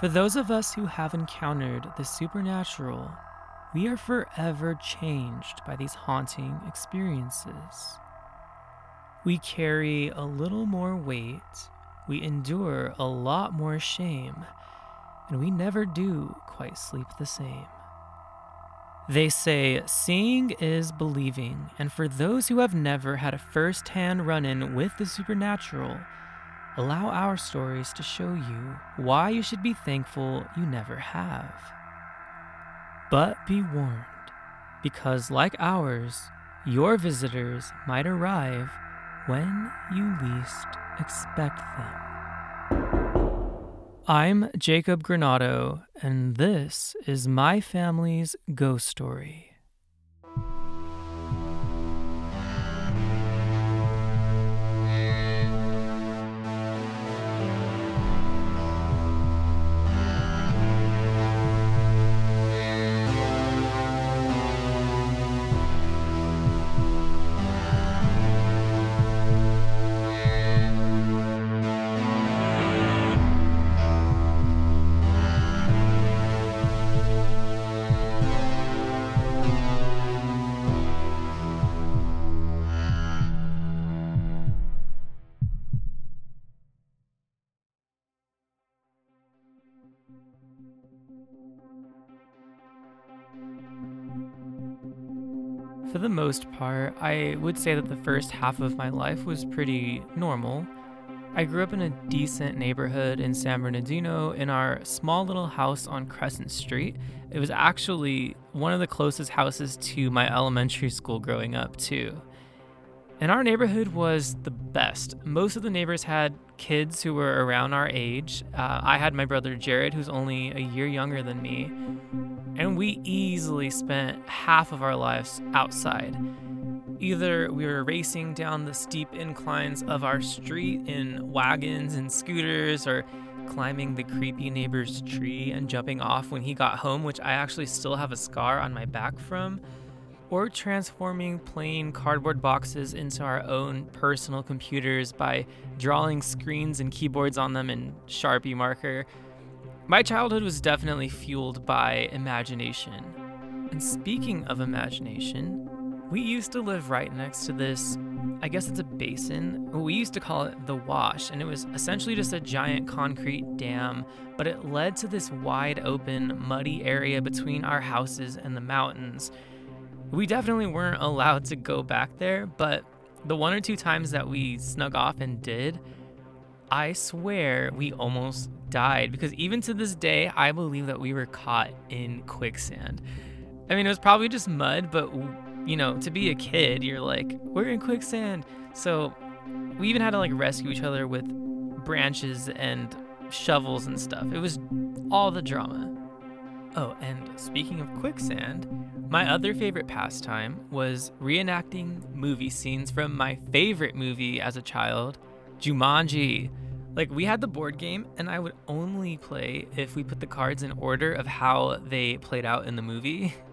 For those of us who have encountered the supernatural, we are forever changed by these haunting experiences. We carry a little more weight, we endure a lot more shame, and we never do quite sleep the same. They say seeing is believing, and for those who have never had a first hand run in with the supernatural, allow our stories to show you why you should be thankful you never have. But be warned, because like ours, your visitors might arrive when you least expect them. I'm Jacob Granado, and this is my family's ghost story. The most part, I would say that the first half of my life was pretty normal. I grew up in a decent neighborhood in San Bernardino in our small little house on Crescent Street. It was actually one of the closest houses to my elementary school growing up, too. And our neighborhood was the best. Most of the neighbors had kids who were around our age. Uh, I had my brother Jared, who's only a year younger than me and we easily spent half of our lives outside. Either we were racing down the steep inclines of our street in wagons and scooters, or climbing the creepy neighbor's tree and jumping off when he got home, which I actually still have a scar on my back from, or transforming plain cardboard boxes into our own personal computers by drawing screens and keyboards on them in Sharpie marker my childhood was definitely fueled by imagination. And speaking of imagination, we used to live right next to this, I guess it's a basin. We used to call it the wash, and it was essentially just a giant concrete dam, but it led to this wide open, muddy area between our houses and the mountains. We definitely weren't allowed to go back there, but the one or two times that we snuck off and did, I swear we almost died because even to this day, I believe that we were caught in quicksand. I mean, it was probably just mud, but you know, to be a kid, you're like, we're in quicksand. So we even had to like rescue each other with branches and shovels and stuff. It was all the drama. Oh, and speaking of quicksand, my other favorite pastime was reenacting movie scenes from my favorite movie as a child, Jumanji. Like we had the board game, and I would only play if we put the cards in order of how they played out in the movie.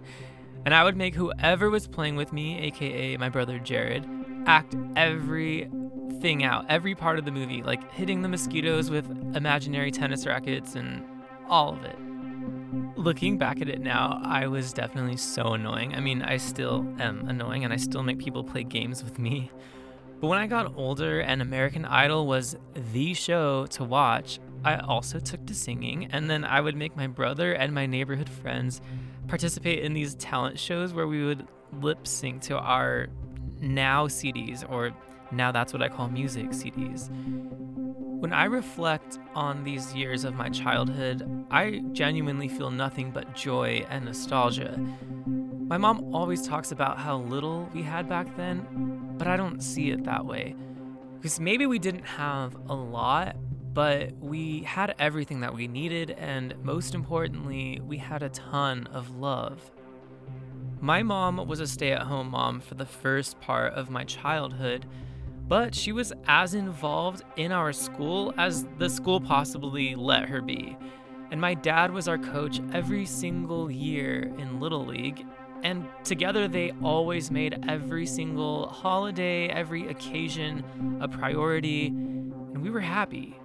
And I would make whoever was playing with me, aka my brother Jared, act everything out, every part of the movie, like hitting the mosquitoes with imaginary tennis rackets and all of it. Looking back at it now, I was definitely so annoying. I mean, I still am annoying and I still make people play games with me. But when I got older and American Idol was the show to watch, I also took to singing, and then I would make my brother and my neighborhood friends participate in these talent shows where we would lip sync to our now CDs, or now that's what I call music CDs. When I reflect on these years of my childhood, I genuinely feel nothing but joy and nostalgia. My mom always talks about how little we had back then, but I don't see it that way. Because maybe we didn't have a lot, but we had everything that we needed, and most importantly, we had a ton of love. My mom was a stay at home mom for the first part of my childhood, but she was as involved in our school as the school possibly let her be. And my dad was our coach every single year in Little League, and together they always made every single holiday, every occasion a priority, and we were happy.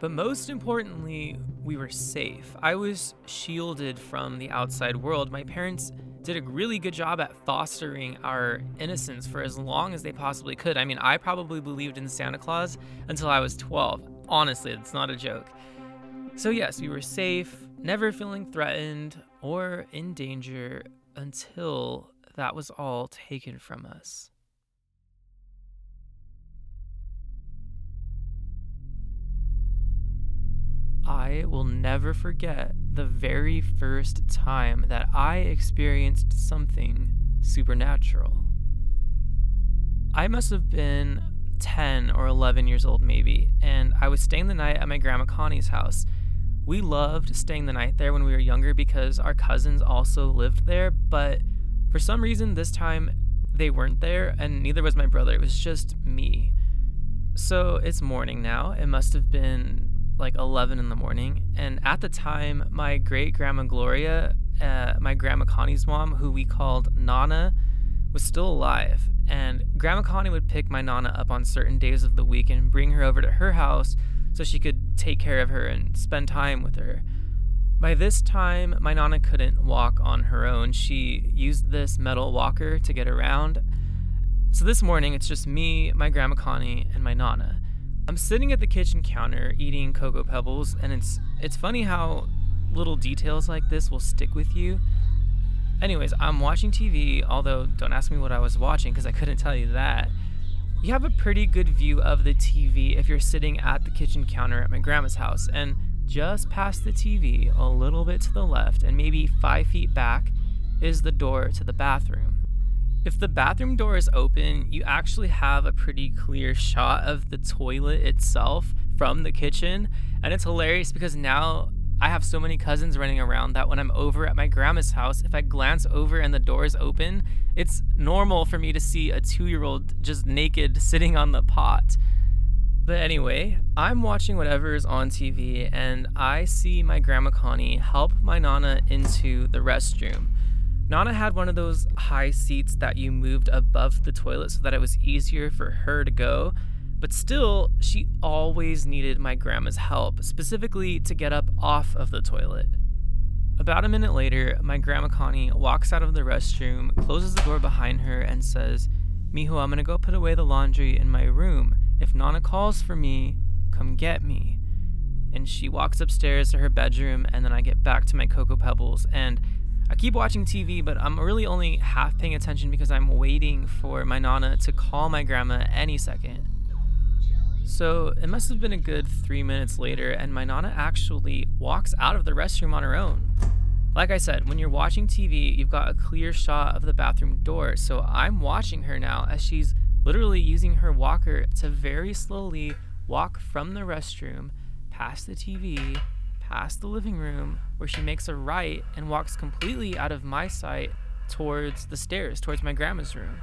But most importantly, we were safe. I was shielded from the outside world. My parents did a really good job at fostering our innocence for as long as they possibly could. I mean, I probably believed in Santa Claus until I was 12. Honestly, it's not a joke. So, yes, we were safe, never feeling threatened or in danger until that was all taken from us. I will never forget the very first time that I experienced something supernatural. I must have been 10 or 11 years old, maybe, and I was staying the night at my grandma Connie's house. We loved staying the night there when we were younger because our cousins also lived there, but for some reason this time they weren't there, and neither was my brother. It was just me. So it's morning now. It must have been like 11 in the morning. And at the time, my great grandma Gloria, uh, my grandma Connie's mom, who we called Nana, was still alive. And Grandma Connie would pick my Nana up on certain days of the week and bring her over to her house so she could take care of her and spend time with her. By this time, my Nana couldn't walk on her own. She used this metal walker to get around. So this morning, it's just me, my Grandma Connie, and my Nana. I'm sitting at the kitchen counter eating Cocoa Pebbles, and it's it's funny how little details like this will stick with you. Anyways, I'm watching TV, although don't ask me what I was watching because I couldn't tell you that. You have a pretty good view of the TV if you're sitting at the kitchen counter at my grandma's house, and just past the TV, a little bit to the left, and maybe five feet back, is the door to the bathroom. If the bathroom door is open, you actually have a pretty clear shot of the toilet itself from the kitchen. And it's hilarious because now I have so many cousins running around that when I'm over at my grandma's house, if I glance over and the door is open, it's normal for me to see a two year old just naked sitting on the pot. But anyway, I'm watching whatever is on TV and I see my grandma Connie help my Nana into the restroom. Nana had one of those high seats that you moved above the toilet so that it was easier for her to go. But still, she always needed my grandma's help, specifically to get up off of the toilet. About a minute later, my grandma Connie walks out of the restroom, closes the door behind her, and says, Mijo, I'm gonna go put away the laundry in my room. If Nana calls for me, come get me. And she walks upstairs to her bedroom, and then I get back to my Cocoa Pebbles, and I keep watching TV, but I'm really only half paying attention because I'm waiting for my Nana to call my grandma any second. So it must have been a good three minutes later, and my Nana actually walks out of the restroom on her own. Like I said, when you're watching TV, you've got a clear shot of the bathroom door. So I'm watching her now as she's literally using her walker to very slowly walk from the restroom past the TV past the living room where she makes a right and walks completely out of my sight towards the stairs, towards my grandma's room.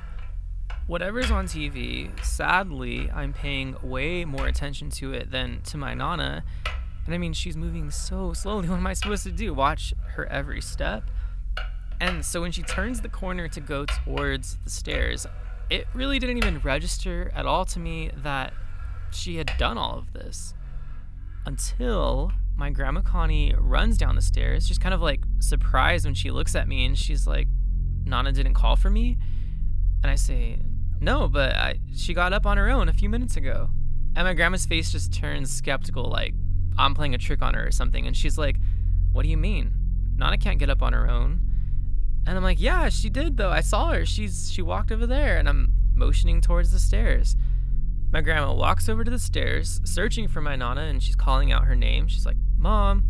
Whatever's on TV, sadly, I'm paying way more attention to it than to my Nana. And I mean, she's moving so slowly. What am I supposed to do? Watch her every step? And so when she turns the corner to go towards the stairs, it really didn't even register at all to me that she had done all of this until my grandma Connie runs down the stairs, She's kind of like surprised when she looks at me and she's like, Nana didn't call for me? And I say, No, but I, she got up on her own a few minutes ago. And my grandma's face just turns skeptical, like I'm playing a trick on her or something. And she's like, What do you mean? Nana can't get up on her own. And I'm like, Yeah, she did though. I saw her. She's she walked over there and I'm motioning towards the stairs. My grandma walks over to the stairs, searching for my Nana, and she's calling out her name. She's like, Mom,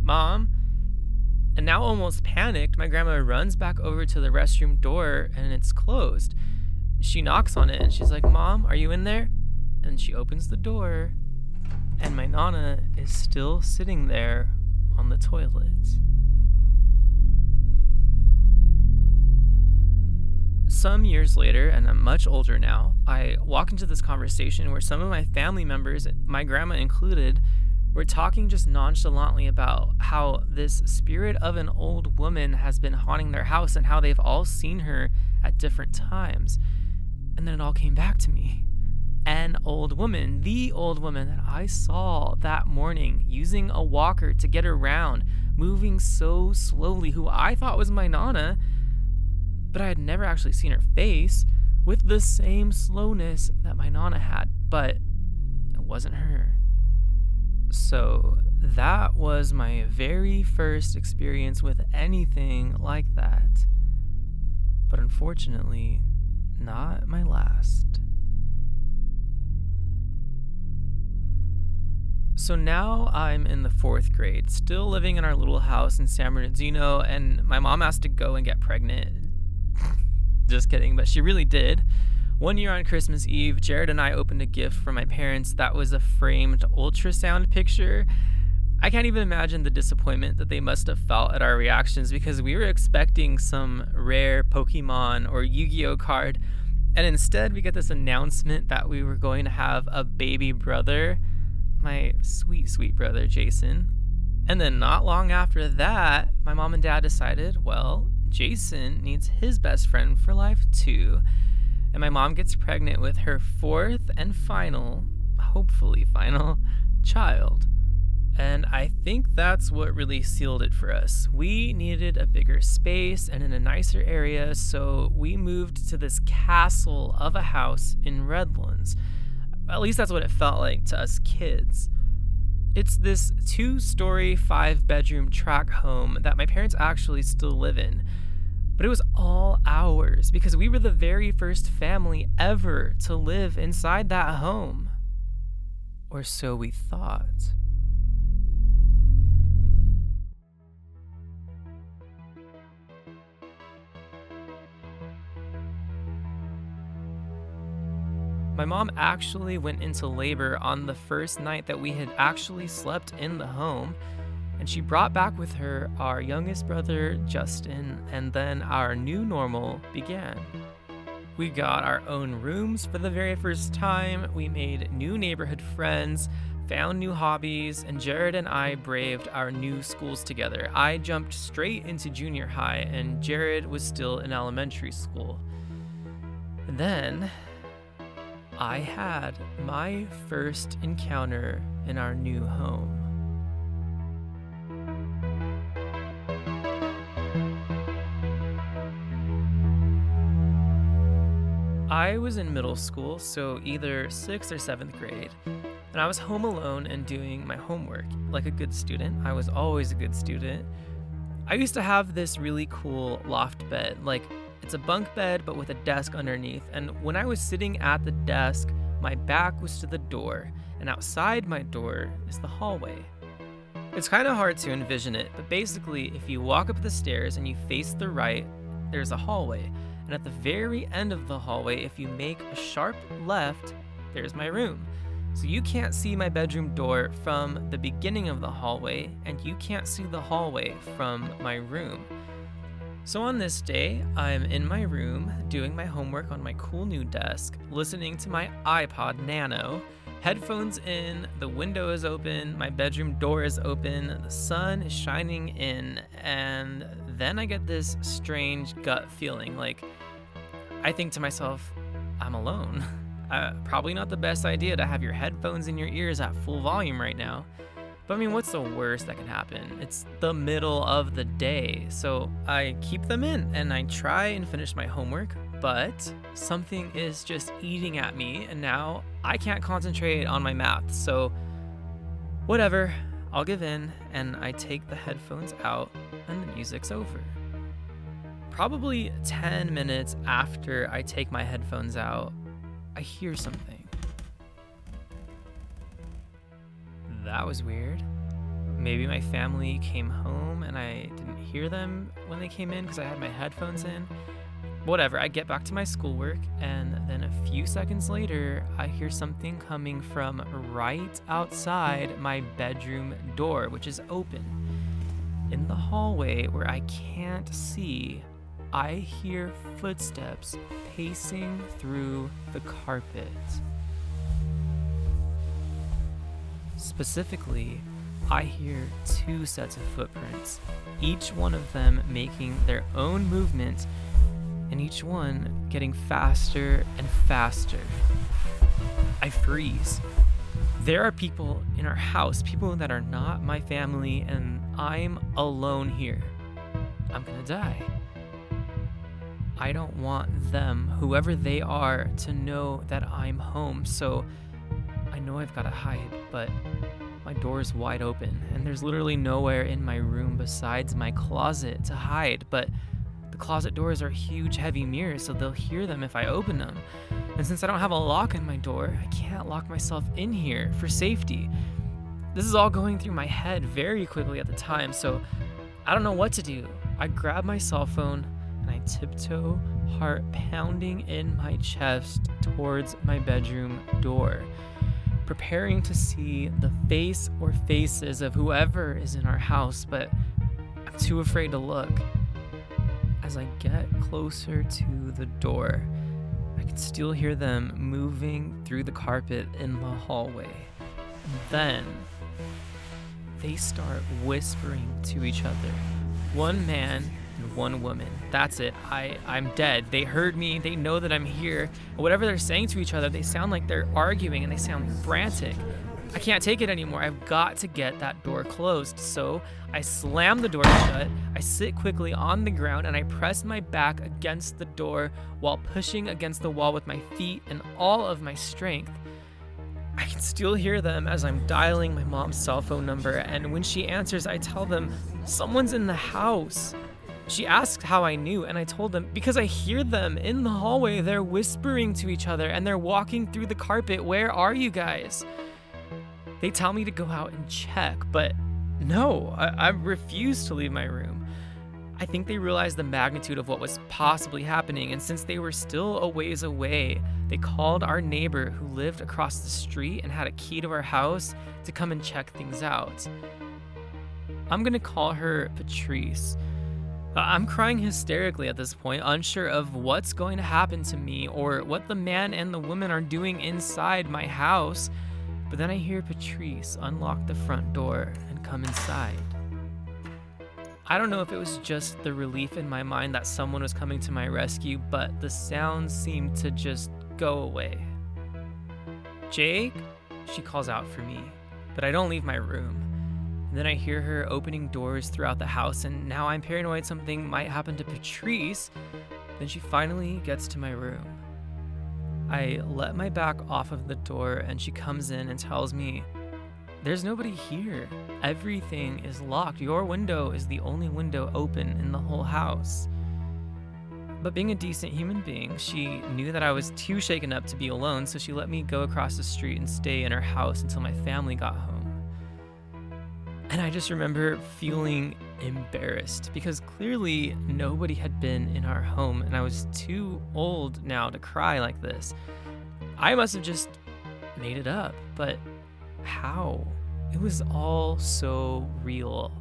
Mom. And now, almost panicked, my grandma runs back over to the restroom door and it's closed. She knocks on it and she's like, Mom, are you in there? And she opens the door, and my Nana is still sitting there on the toilet. Some years later, and I'm much older now, I walk into this conversation where some of my family members, my grandma included, were talking just nonchalantly about how this spirit of an old woman has been haunting their house and how they've all seen her at different times. And then it all came back to me. an old woman, the old woman that I saw that morning using a walker to get around, moving so slowly, who I thought was my Nana, but I had never actually seen her face with the same slowness that my Nana had, but it wasn't her. So that was my very first experience with anything like that. But unfortunately, not my last. So now I'm in the fourth grade, still living in our little house in San Bernardino, and my mom has to go and get pregnant. Just kidding, but she really did. One year on Christmas Eve, Jared and I opened a gift for my parents that was a framed ultrasound picture. I can't even imagine the disappointment that they must have felt at our reactions because we were expecting some rare Pokemon or Yu Gi Oh card, and instead we get this announcement that we were going to have a baby brother, my sweet, sweet brother Jason. And then not long after that, my mom and dad decided, well, Jason needs his best friend for life too and my mom gets pregnant with her fourth and final, hopefully final, child. And I think that's what really sealed it for us. We needed a bigger space and in a nicer area, so we moved to this castle of a house in Redlands. At least that's what it felt like to us kids. It's this two story, five bedroom track home that my parents actually still live in. But it was all ours because we were the very first family ever to live inside that home. Or so we thought. My mom actually went into labor on the first night that we had actually slept in the home and she brought back with her our youngest brother, Justin, and then our new normal began. We got our own rooms for the very first time, we made new neighborhood friends, found new hobbies, and Jared and I braved our new schools together. I jumped straight into junior high, and Jared was still in elementary school. And then I had my first encounter in our new home. I was in middle school, so either sixth or seventh grade, and I was home alone and doing my homework. Like a good student, I was always a good student. I used to have this really cool loft bed. Like, it's a bunk bed, but with a desk underneath. And when I was sitting at the desk, my back was to the door, and outside my door is the hallway. It's kind of hard to envision it, but basically, if you walk up the stairs and you face the right, there's a hallway and at the very end of the hallway, if you make a sharp left, there's my room. So you can't see my bedroom door from the beginning of the hallway, and you can't see the hallway from my room. So on this day, I'm in my room doing my homework on my cool new desk, listening to my iPod Nano, headphones in, the window is open, my bedroom door is open, the sun is shining in, and then I get this strange gut feeling like I think to myself, I'm alone. Uh, probably not the best idea to have your headphones in your ears at full volume right now. But I mean, what's the worst that can happen? It's the middle of the day. So I keep them in and I try and finish my homework, but something is just eating at me and now I can't concentrate on my math. So whatever, I'll give in and I take the headphones out and the music's over. Probably 10 minutes after I take my headphones out, I hear something. That was weird. Maybe my family came home and I didn't hear them when they came in because I had my headphones in. Whatever, I get back to my schoolwork, and then a few seconds later, I hear something coming from right outside my bedroom door, which is open. In the hallway where I can't see, I hear footsteps pacing through the carpet. Specifically, I hear two sets of footprints, each one of them making their own movement, and each one getting faster and faster. I freeze. There are people in our house, people that are not my family, and I'm alone here. I'm gonna die. I don't want them, whoever they are, to know that I'm home, so know I've gotta hide, but my door is wide open, and there's literally nowhere in my room besides my closet to hide, but the closet doors are huge, heavy mirrors, so they'll hear them if I open them. And since I don't have a lock in my door, I can't lock myself in here for safety. This is all going through my head very quickly at the time, so I don't know what to do. I grab my cell phone and I tiptoe, heart pounding in my chest towards my bedroom door, preparing to see the face or faces of whoever is in our house, but I'm too afraid to look. As I get closer to the door, I can still hear them moving through the carpet in the hallway. Then they start whispering to each other. One man and one woman. That's it. I, I'm dead. They heard me. They know that I'm here. Whatever they're saying to each other, they sound like they're arguing and they sound frantic. I can't take it anymore. I've got to get that door closed. So I slam the door shut. I sit quickly on the ground and I press my back against the door while pushing against the wall with my feet and all of my strength. I can still hear them as I'm dialing my mom's cell phone number, and when she answers, I tell them, Someone's in the house. She asked how I knew, and I told them, Because I hear them in the hallway. They're whispering to each other and they're walking through the carpet. Where are you guys? They tell me to go out and check, but no, I, I refuse to leave my room. I think they realized the magnitude of what was possibly happening, and since they were still a ways away, they called our neighbor who lived across the street and had a key to our house to come and check things out. I'm gonna call her Patrice. I'm crying hysterically at this point, unsure of what's going to happen to me or what the man and the woman are doing inside my house. But then I hear Patrice unlock the front door and come inside. I don't know if it was just the relief in my mind that someone was coming to my rescue, but the sounds seemed to just go away. Jake? She calls out for me, but I don't leave my room. And then I hear her opening doors throughout the house, and now I'm paranoid something might happen to Patrice. Then she finally gets to my room. I let my back off of the door, and she comes in and tells me there's nobody here. Everything is locked. Your window is the only window open in the whole house. But being a decent human being, she knew that I was too shaken up to be alone, so she let me go across the street and stay in her house until my family got home. And I just remember feeling embarrassed because clearly nobody had been in our home, and I was too old now to cry like this. I must have just made it up, but how? It was all so real.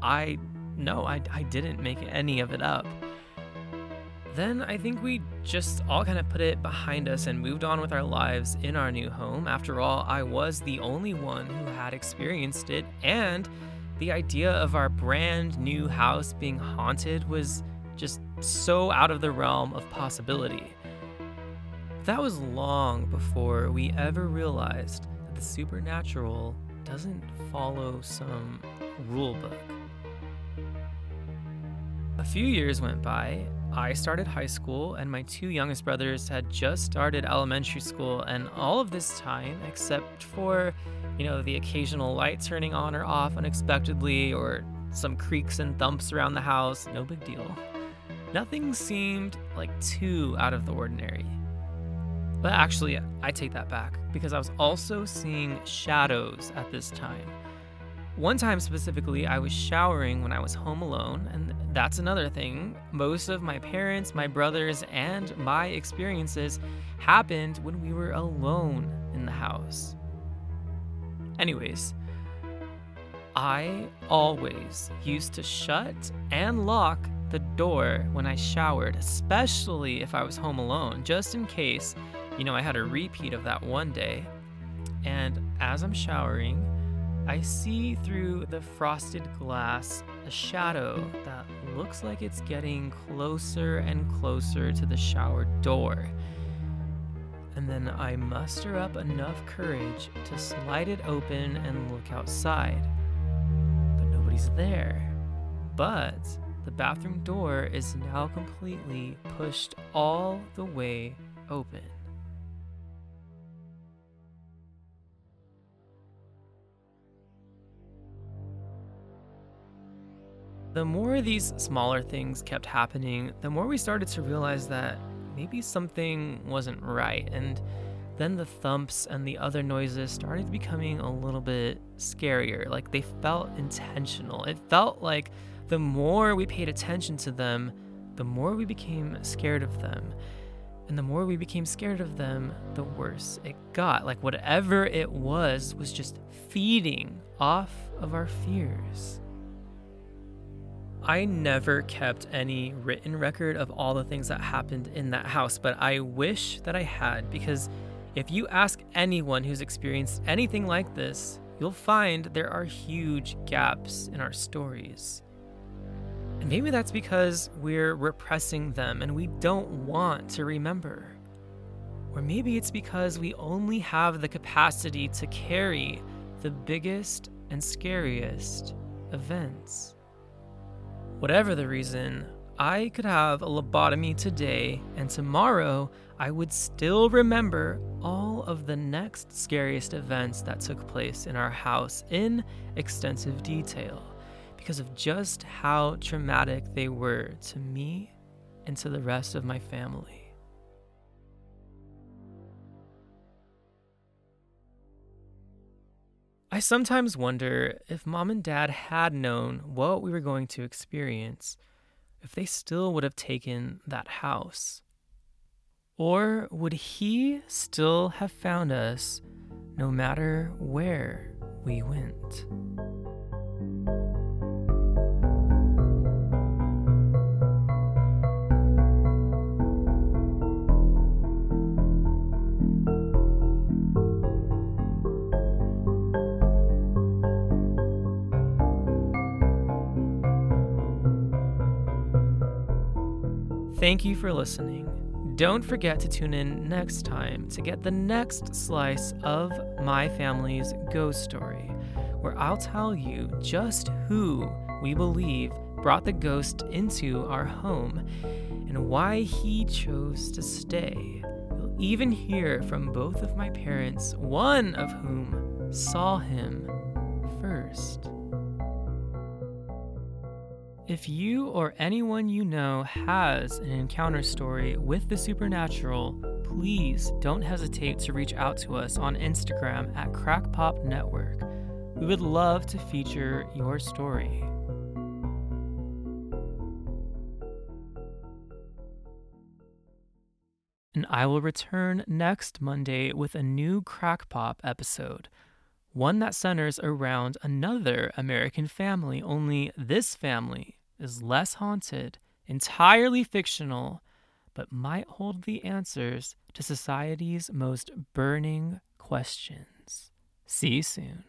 I, no, I, I didn't make any of it up. Then I think we just all kind of put it behind us and moved on with our lives in our new home. After all, I was the only one who had experienced it, and the idea of our brand new house being haunted was just so out of the realm of possibility. That was long before we ever realized that the supernatural doesn't follow some rule book. A few years went by. I started high school, and my two youngest brothers had just started elementary school. And all of this time, except for, you know, the occasional light turning on or off unexpectedly, or some creaks and thumps around the house, no big deal. Nothing seemed like too out of the ordinary. But actually, I take that back because I was also seeing shadows at this time. One time specifically, I was showering when I was home alone, and that's another thing. Most of my parents, my brothers, and my experiences happened when we were alone in the house. Anyways, I always used to shut and lock the door when I showered, especially if I was home alone, just in case you know, I had a repeat of that one day, and as I'm showering, I see through the frosted glass a shadow that looks like it's getting closer and closer to the shower door. and then I muster up enough courage to slide it open and look outside. But nobody's there. But the bathroom door is now completely pushed all the way open. The more these smaller things kept happening, the more we started to realize that maybe something wasn't right. And then the thumps and the other noises started becoming a little bit scarier. Like they felt intentional. It felt like the more we paid attention to them, the more we became scared of them. And the more we became scared of them, the worse it got. Like whatever it was, was just feeding off of our fears. I never kept any written record of all the things that happened in that house, but I wish that I had because if you ask anyone who's experienced anything like this, you'll find there are huge gaps in our stories. And maybe that's because we're repressing them and we don't want to remember. Or maybe it's because we only have the capacity to carry the biggest and scariest events. Whatever the reason, I could have a lobotomy today, and tomorrow I would still remember all of the next scariest events that took place in our house in extensive detail because of just how traumatic they were to me and to the rest of my family. I sometimes wonder if mom and dad had known what we were going to experience, if they still would have taken that house. Or would he still have found us no matter where we went? Thank you for listening. Don't forget to tune in next time to get the next slice of my family's ghost story, where I'll tell you just who we believe brought the ghost into our home and why he chose to stay. You'll even hear from both of my parents, one of whom saw him first. If you or anyone you know has an encounter story with the supernatural, please don't hesitate to reach out to us on Instagram at Crackpop Network. We would love to feature your story. And I will return next Monday with a new Crackpop episode one that centers around another American family, only this family is less haunted, entirely fictional, but might hold the answers to society's most burning questions. See you soon.